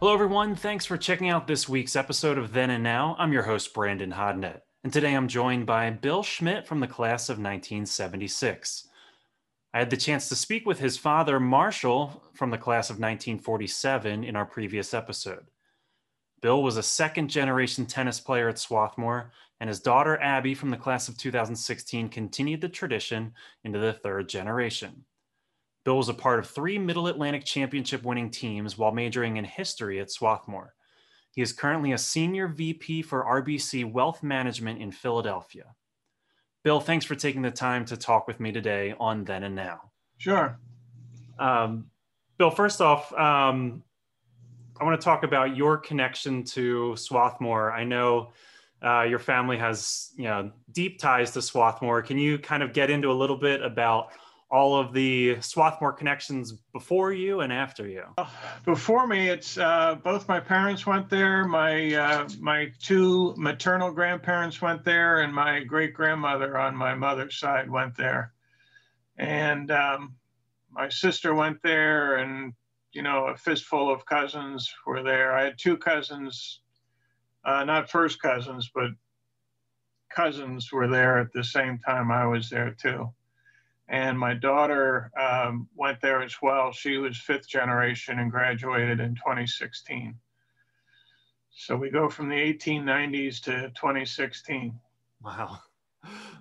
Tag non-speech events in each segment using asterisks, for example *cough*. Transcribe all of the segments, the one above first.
Hello, everyone. Thanks for checking out this week's episode of Then and Now. I'm your host, Brandon Hodnett, and today I'm joined by Bill Schmidt from the class of 1976. I had the chance to speak with his father, Marshall, from the class of 1947 in our previous episode. Bill was a second generation tennis player at Swarthmore, and his daughter, Abby, from the class of 2016, continued the tradition into the third generation. Bill was a part of three Middle Atlantic Championship winning teams while majoring in history at Swarthmore. He is currently a senior VP for RBC Wealth Management in Philadelphia. Bill, thanks for taking the time to talk with me today on Then and Now. Sure. Um, Bill, first off, um, I want to talk about your connection to Swarthmore. I know uh, your family has, you know, deep ties to Swarthmore. Can you kind of get into a little bit about all of the Swarthmore connections before you and after you? Before me, it's uh, both my parents went there. My uh, my two maternal grandparents went there, and my great grandmother on my mother's side went there. And um, my sister went there, and you know, a fistful of cousins were there. I had two cousins, uh, not first cousins, but cousins were there at the same time I was there too and my daughter um, went there as well. She was fifth generation and graduated in 2016. So we go from the 1890s to 2016. Wow.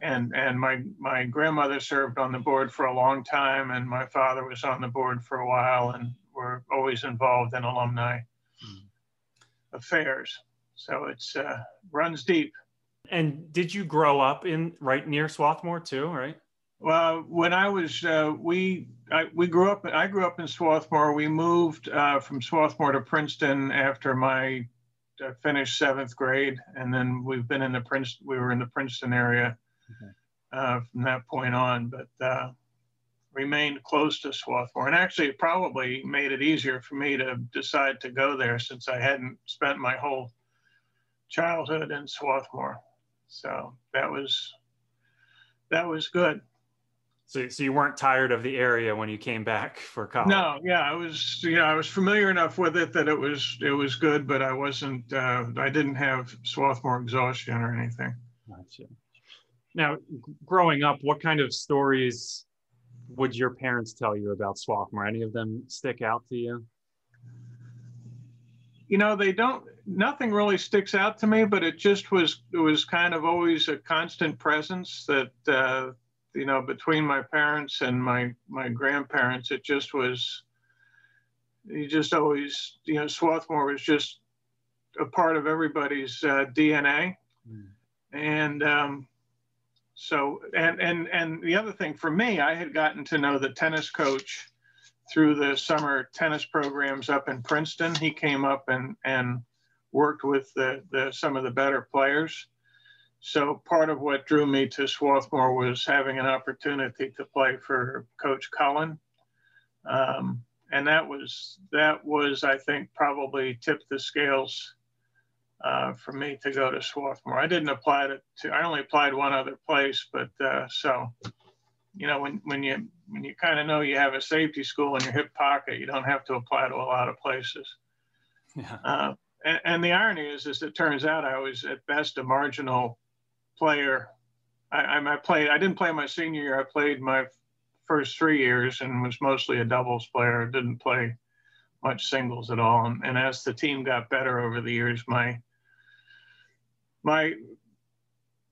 And and my my grandmother served on the board for a long time, and my father was on the board for a while, and we're always involved in alumni mm. affairs. So it's uh, runs deep. And did you grow up in right near Swarthmore too? Right. Well, when I was, uh, we I, we grew up. I grew up in Swarthmore. We moved uh, from Swarthmore to Princeton after my uh, finished seventh grade, and then we've been in the Prince. We were in the Princeton area okay. Uh, from that point on, but uh, remained close to Swarthmore. And actually, it probably made it easier for me to decide to go there since I hadn't spent my whole childhood in Swarthmore. So that was that was good. So, so you weren't tired of the area when you came back for college? No, yeah, I was, you know, I was familiar enough with it that it was, it was good, but I wasn't, uh, I didn't have Swarthmore exhaustion or anything. Gotcha. Now, growing up, what kind of stories would your parents tell you about Swarthmore? Any of them stick out to you? You know, they don't. Nothing really sticks out to me, but it just was. It was kind of always a constant presence that uh, you know, between my parents and my my grandparents, it just was. You just always, you know, Swarthmore was just a part of everybody's uh, DNA, mm. and um, so and and and the other thing for me, I had gotten to know the tennis coach through the summer tennis programs up in Princeton. He came up and and worked with the, the some of the better players so part of what drew me to Swarthmore was having an opportunity to play for Coach Cullen. Um, and that was, that was, I think, probably tipped the scales uh, for me to go to Swarthmore. I didn't apply to, to I only applied one other place, but uh, so, you know, when, when you, when you kind of know you have a safety school in your hip pocket, you don't have to apply to a lot of places. Yeah. Uh, and, and, the irony is, is it turns out I was at best a marginal player. I, I played. I didn't play my senior year. I played my first three years and was mostly a doubles player. Didn't play much singles at all. And, and as the team got better over the years, my my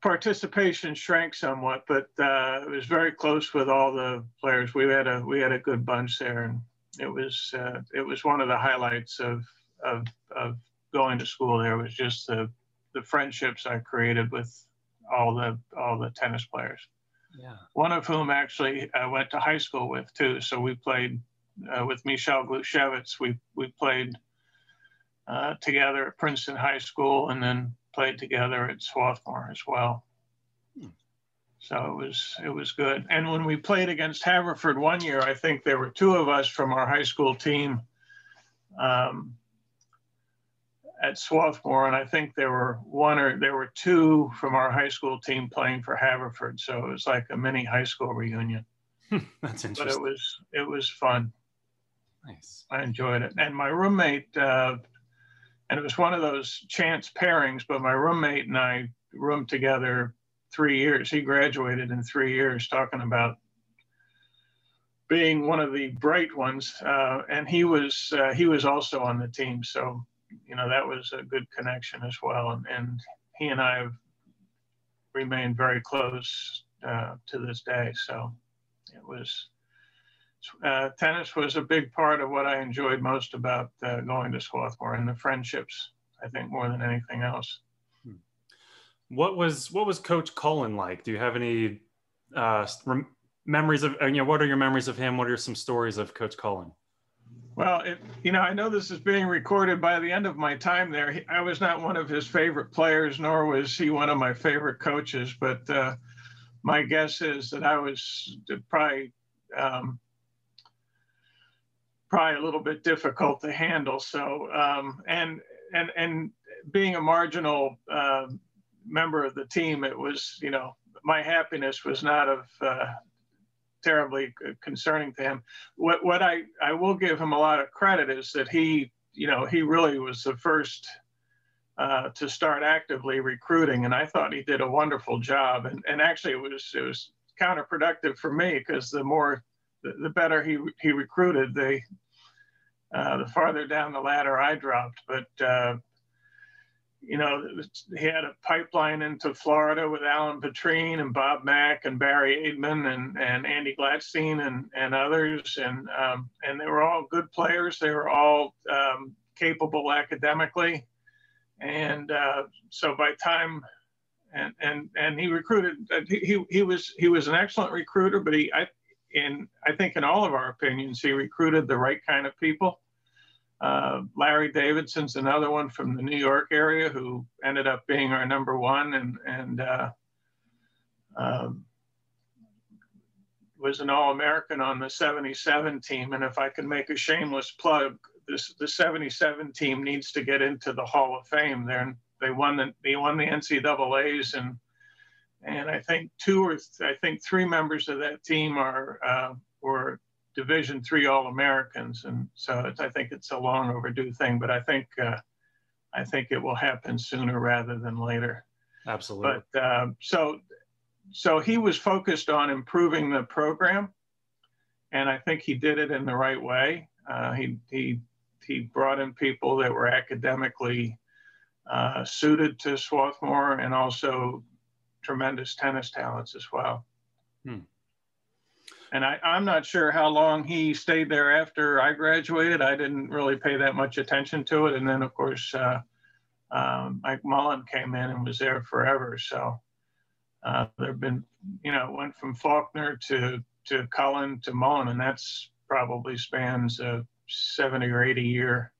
participation shrank somewhat, but uh, it was very close with all the players. We had a we had a good bunch there, and it was uh, it was one of the highlights of of of going to school. There was just the the friendships I created with all the all the tennis players. Yeah. One of whom actually I went to high school with too. So we played uh, with Michelle Glushevitz. We we played uh, together at Princeton High School, and then played together at Swarthmore as well. Hmm. So it was it was good. And when we played against Haverford one year, I think there were two of us from our high school team. Um, at Swarthmore, and I think there were one or there were two from our high school team playing for Haverford. So it was like a mini high school reunion. *laughs* That's interesting. But it was it was fun. Nice. I enjoyed it. And my roommate, uh, and it was one of those chance pairings. But my roommate and I roomed together three years. He graduated in three years, talking about being one of the bright ones, uh, and he was uh, he was also on the team. So you know that was a good connection as well, and, and he and I have remained very close uh, to this day. So it was uh, tennis was a big part of what I enjoyed most about uh, going to Swarthmore and the friendships. I think more than anything else. Hmm. What was what was Coach Cullen like? Do you have any uh, rem- memories of? You know, what are your memories of him? What are some stories of Coach Cullen? Well, it, you know, I know this is being recorded. By the end of my time there, he, I was not one of his favorite players, nor was he one of my favorite coaches. But uh, my guess is that I was probably um, probably a little bit difficult to handle. So, um, and and and being a marginal uh, member of the team, it was you know my happiness was not of uh, terribly concerning to him. What what I I will give him a lot of credit is that he you know he really was the first uh, to start actively recruiting, and I thought he did a wonderful job. And and actually it was it was counterproductive for me because the more the, the, better he he recruited, the uh, the farther down the ladder I dropped. But uh, you know, he had a pipeline into Florida with Alan Patrine and Bob Mack and Barry Aidman and, and Andy Gladstein and, and others. And, um, and they were all good players. They were all um, capable academically. And uh, so by time, and, and, and he recruited, uh, he, he, was, he was an excellent recruiter, but he, I, in, I think in all of our opinions, he recruited the right kind of people. Uh, Larry Davidson's another one from the New York area who ended up being our number one and, and uh, um, was an All-American on the 77 team. And if I can make a shameless plug, this, the 77 team needs to get into the Hall of Fame. They're, they won the, they won the NCAA's and, and I think two or th- I think three members of that team are, uh, were Division three All Americans, and so I think it's a long overdue thing. But I think uh, I think it will happen sooner rather than later. Absolutely. But uh, so so he was focused on improving the program, and I think he did it in the right way. Uh, he he he brought in people that were academically uh, suited to Swarthmore and also tremendous tennis talents as well. Hmm and I, am not sure how long he stayed there after I graduated. I didn't really pay that much attention to it. And then, of course, uh, um, Mike Mullan came in and was there forever. So uh, there have been, you know, went from Faulkner to to Cullen to Mullan, and that's probably spans a 70 or 80 year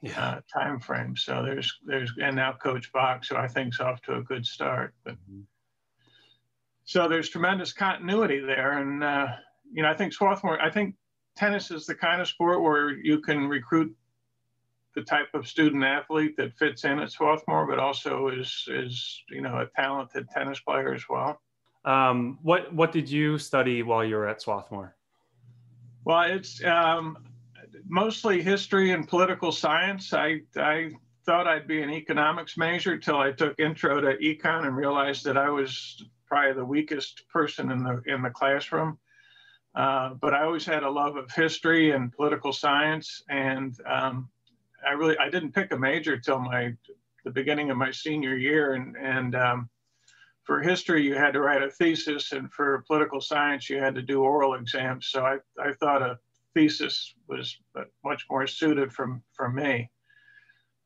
yeah. uh, time frame. So there's there's and now Coach Bach, so I think's off to a good start. But mm-hmm so there's tremendous continuity there. And, uh, you know, I think Swarthmore, I think tennis is the kind of sport where you can recruit the type of student athlete that fits in at Swarthmore, but also is, is you know, a talented tennis player as well. Um, what, what did you study while you were at Swarthmore? Well, it's um, mostly history and political science. I, I thought I'd be an economics major till I took intro to econ and realized that I was probably the weakest person in the in the classroom. Uh, but I always had a love of history and political science, and um, I really I didn't pick a major till my the beginning of my senior year, and and um, for history you had to write a thesis, and for political science you had to do oral exams. So I I thought a thesis was much more suited from for me.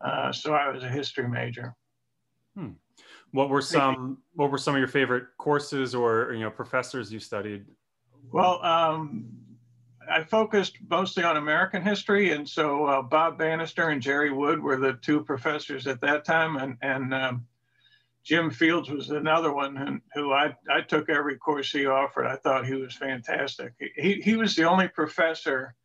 Uh, so I was a history major. Hmm. What were some What were some of your favorite courses or you know professors you studied? Well, um, I focused mostly on American history, and so uh, Bob Bannister and Jerry Wood were the two professors at that time, and and um, Jim Fields was another one who, who I, I took every course he offered. I thought he was fantastic. He, he was the only professor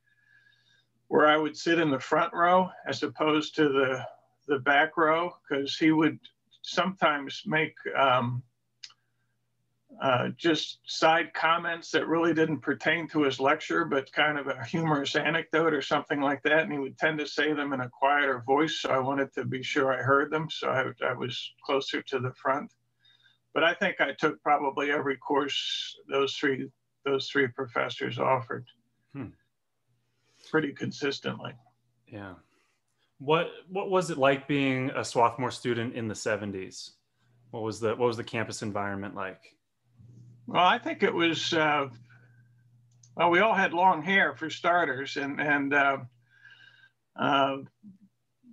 where I would sit in the front row as opposed to the the back row because he would sometimes make um, uh, just side comments that really didn't pertain to his lecture, but kind of a humorous anecdote or something like that. And he would tend to say them in a quieter voice. So I wanted to be sure I heard them. So I, I was closer to the front. But I think I took probably every course those three those three professors offered hmm. pretty consistently. Yeah. What what was it like being a Swarthmore student in the 70s? What was the what was the campus environment like? Well, I think it was. Uh, well, we all had long hair for starters, and and uh, uh,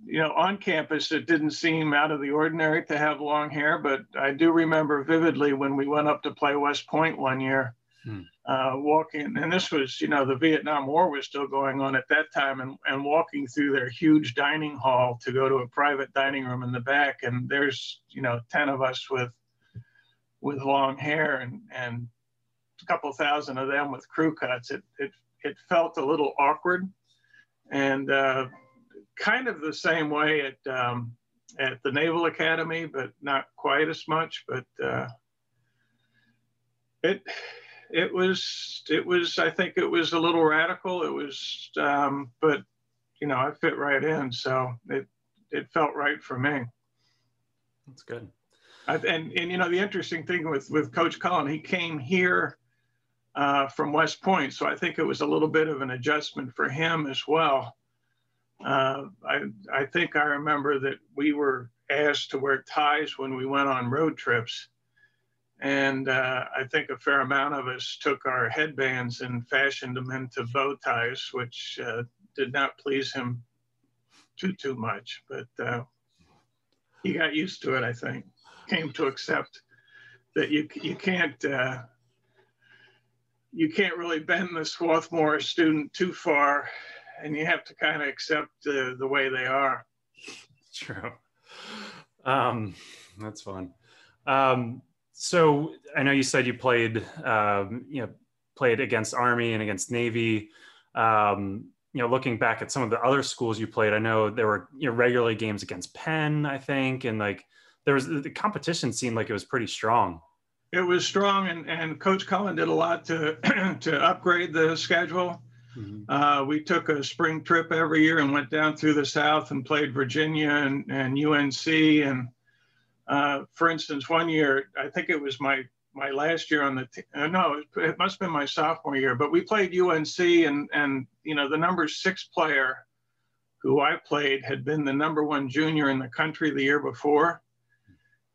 you know, on campus it didn't seem out of the ordinary to have long hair. But I do remember vividly when we went up to play West Point one year, hmm. uh, walking, and this was, you know, the Vietnam War was still going on at that time, and and walking through their huge dining hall to go to a private dining room in the back, and there's, you know, ten of us with with long hair and, and a couple thousand of them with crew cuts, it, it, it felt a little awkward and uh, kind of the same way at, um, at the Naval Academy, but not quite as much. But uh, it, it was, it was, I think it was a little radical. It was, um, but you know, I fit right in. So it, it felt right for me. That's good and, and you know the interesting thing with with Coach Cullen, he came here uh, from West Point, so I think it was a little bit of an adjustment for him as well. Uh, I I think I remember that we were asked to wear ties when we went on road trips, and uh, I think a fair amount of us took our headbands and fashioned them into bow ties, which uh, did not please him too too much, but uh, he got used to it, I think came to accept that you you can't uh, you can't really bend the Swarthmore student too far, and you have to kind of accept the way they are. True. Um, that's fun. Um, so I know you said you played, um, you know, played against Army and against Navy. Um, you know, looking back at some of the other schools you played, I know there were you know regularly games against Penn, I think, and like there was the competition seemed like it was pretty strong. It was strong, and, and Coach Cullen did a lot to *clears throat* to upgrade the schedule. Mm-hmm. Uh, we took a spring trip every year and went down through the South and played Virginia and, and UNC. And uh, for instance, one year, I think it was my my last year on the team. Uh, no, it must have been my sophomore year. But we played UNC, and and you know the number six player, who I played, had been the number one junior in the country the year before.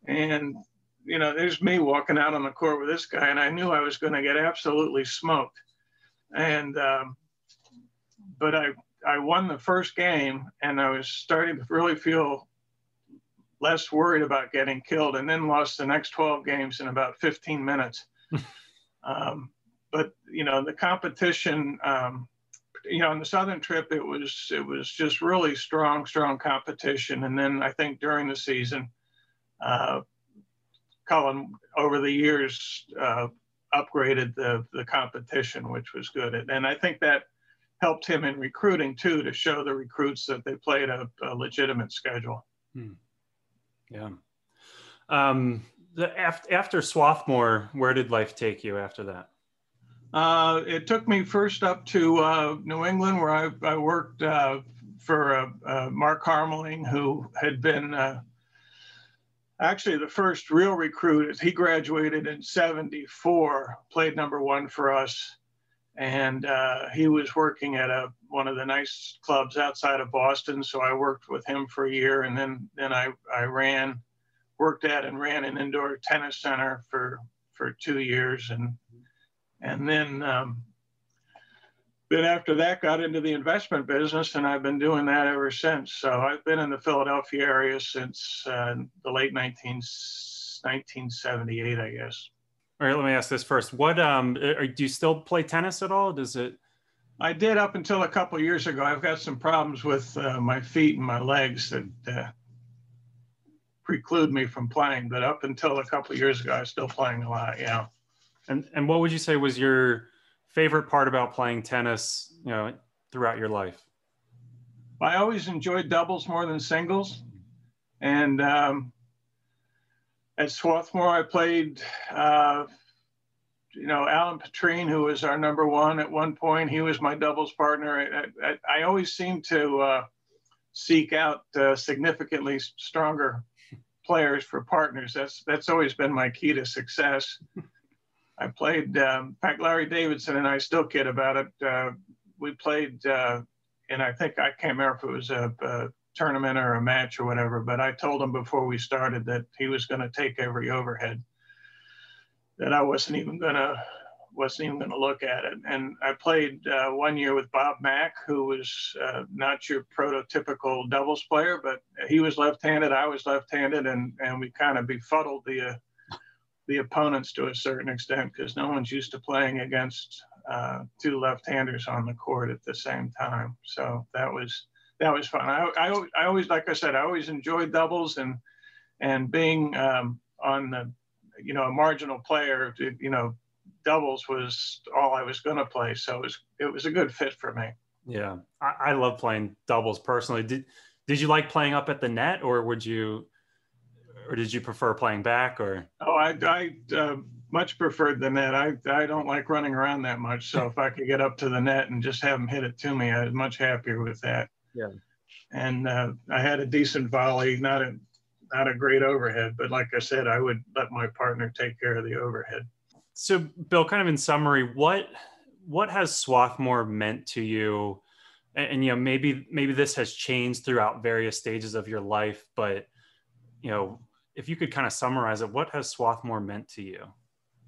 And, you know, there's me walking out on the court with this guy, and I knew I was going to get absolutely smoked. And, um, but I, I won the first game, and I was starting to really feel less worried about getting killed, and then lost the next 12 games in about 15 minutes. *laughs* um, but you know, the competition, um, you know, on the southern trip, it was it was just really strong, strong competition. And then I think during the season, uh, Cullen over the years uh, upgraded the, the competition, which was good. And I think that helped him in recruiting too, to show the recruits that they played a, a legitimate schedule. Hmm. Yeah. Um, the, after, after Swarthmore, where did life take you after that? Uh, it took me first up to uh, New England, where I, I worked uh, for uh, uh, Mark Harmeling, who had been uh, actually the first real recruit. He graduated in 74, played number one for us. And uh, he was working at a one of the nice clubs outside of Boston. So I worked with him for a year. And then, then I, I ran, worked at and ran an indoor tennis center for, for two years. And, and then um, then after that got into the investment business and i've been doing that ever since so i've been in the philadelphia area since uh, the late 19, 1978 i guess all right let me ask this first. What um are, do you still play tennis at all? Does it? I did up until a couple years ago. I've got some problems with uh, my feet and my legs that uh, preclude me from playing but up until a couple years ago i was still playing a lot yeah. And and what would you say was your favorite part about playing tennis, you know, throughout your life? I always enjoyed doubles more than singles. And um, at Swarthmore, I played uh, you know, Alan Patrine, who was our number one at one point, he was my doubles partner. I, I, I always seem to uh, seek out uh, significantly stronger players for partners. That's that's always been my key to success. I played. Um, in fact, Larry Davidson and I still kid about it. Uh, we played, uh, and I think I can't remember if it was a, a, tournament or a match or whatever. But I told him before we started that he was going to take every overhead. That I wasn't even going to wasn't even going to look at it. And I played uh, one year with Bob Mack, who was uh, not your prototypical doubles player, but he was left-handed, I was left-handed, and and we kind of befuddled the uh, the opponents to a certain extent because no one's used to playing against uh, two left-handers on the court at the same time. So that was that was fun. I, I, I always, like I said, I always enjoyed doubles and and being um, on the you know a marginal player, you know doubles was all I was going to play. So it was it was a good fit for me. Yeah, I, I love playing doubles personally. Did did you like playing up at the net, or would you, or did you prefer playing back? Or oh, I I uh, much preferred the net. I I don't like running around that much. So if I could get up to the net and just have them hit it to me, I was much happier with that. Yeah. And uh, I had a decent volley, not a not a great overhead, but like I said, I would let my partner take care of the overhead. So, Bill, kind of in summary, what what has Swarthmore meant to you? And, and, you know, maybe maybe this has changed throughout various stages of your life, but you know, if you could kind of summarize it, what has Swarthmore meant to you?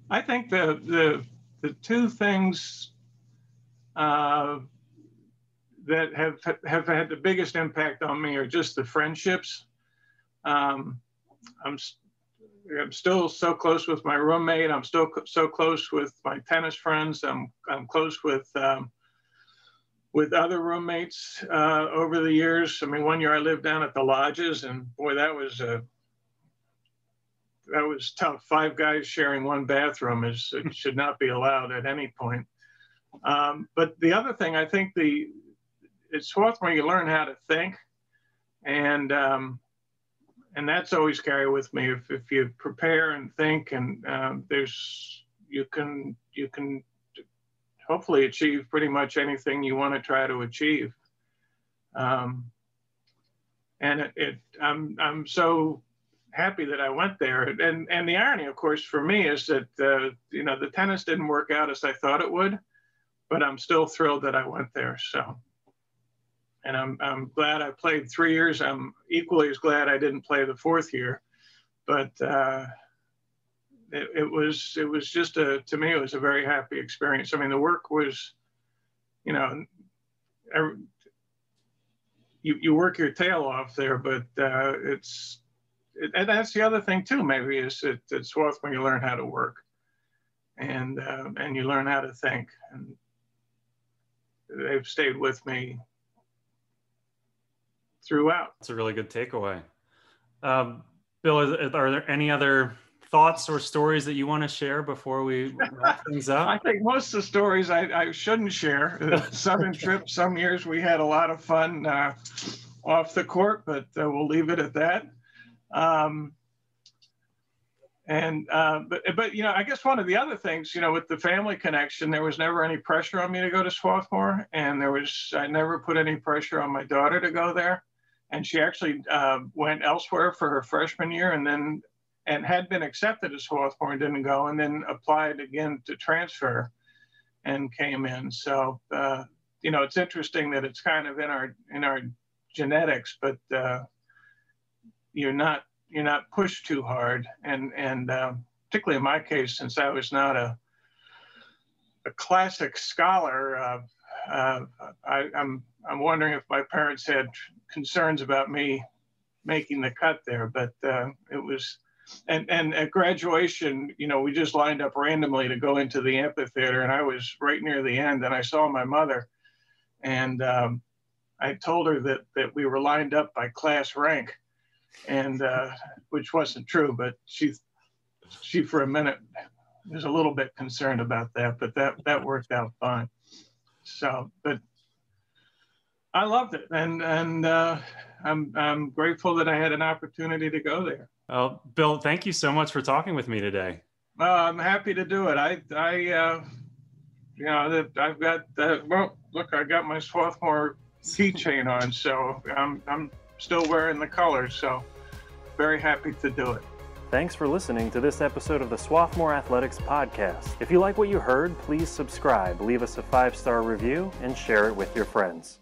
I think the the the two things uh, that have have had the biggest impact on me are just the friendships. Um, I'm I'm still so close with my roommate. I'm still so close with my tennis friends. I'm I'm close with um, with other roommates uh, over the years. I mean, one year I lived down at the lodges, and boy, that was a that was tough. Five guys sharing one bathroom is should not be allowed at any point. Um, but the other thing, I think the it's Swarthmore you learn how to think, and um, and that's always carry with me. If, if you prepare and think, and um, there's you can you can hopefully achieve pretty much anything you want to try to achieve. Um, and it, it, I'm I'm so happy that I went there. And and the irony, of course, for me is that uh, you know the tennis didn't work out as I thought it would, but I'm still thrilled that I went there. So and I'm, I'm glad I played three years. I'm equally as glad I didn't play the fourth year, but uh, it, it, was it was just a to me it was a very happy experience. I mean, the work was, you know, you you work your tail off there, but uh, it's it, and that's the other thing too. Maybe is it's worth when you learn how to work, and uh, and you learn how to think, and they've stayed with me throughout. That's a really good takeaway. Um, Bill, are there any other thoughts or stories that you want to share before we wrap *laughs* things up? I think most of the stories I, I shouldn't share. *laughs* Southern trip, some years we had a lot of fun uh, off the court, but uh, we'll leave it at that. Um, and uh, but but you know, I guess one of the other things, you know, with the family connection, there was never any pressure on me to go to Swarthmore, and there was I never put any pressure on my daughter to go there and she actually uh, went elsewhere for her freshman year and then and had been accepted as and didn't go and then applied again to transfer and came in. So uh, you know it's interesting that it's kind of in our in our genetics but uh, you're not you're not pushed too hard. And and uh, particularly in my case since I was not a a classic scholar uh, I, I'm I'm wondering if my parents had concerns about me making the cut there, but uh, it was. And and at graduation, you know, we just lined up randomly to go into the amphitheater, and I was right near the end, and I saw my mother, and um, I told her that that we were lined up by class rank, and uh, which wasn't true, but she she for a minute was a little bit concerned about that, but that that worked out fine. So, but I loved it, and and uh, I'm I'm grateful that I had an opportunity to go there. Well, Bill, thank you so much for talking with me today. Uh, I'm happy to do it. I, I, uh, you know, I've got the, well, look, I got my Swarthmore keychain on, so I'm, I'm still wearing the colors, so very happy to do it. Thanks for listening to this episode of the Swarthmore Athletics Podcast. If you like what you heard, please subscribe, leave us a five star review, and share it with your friends.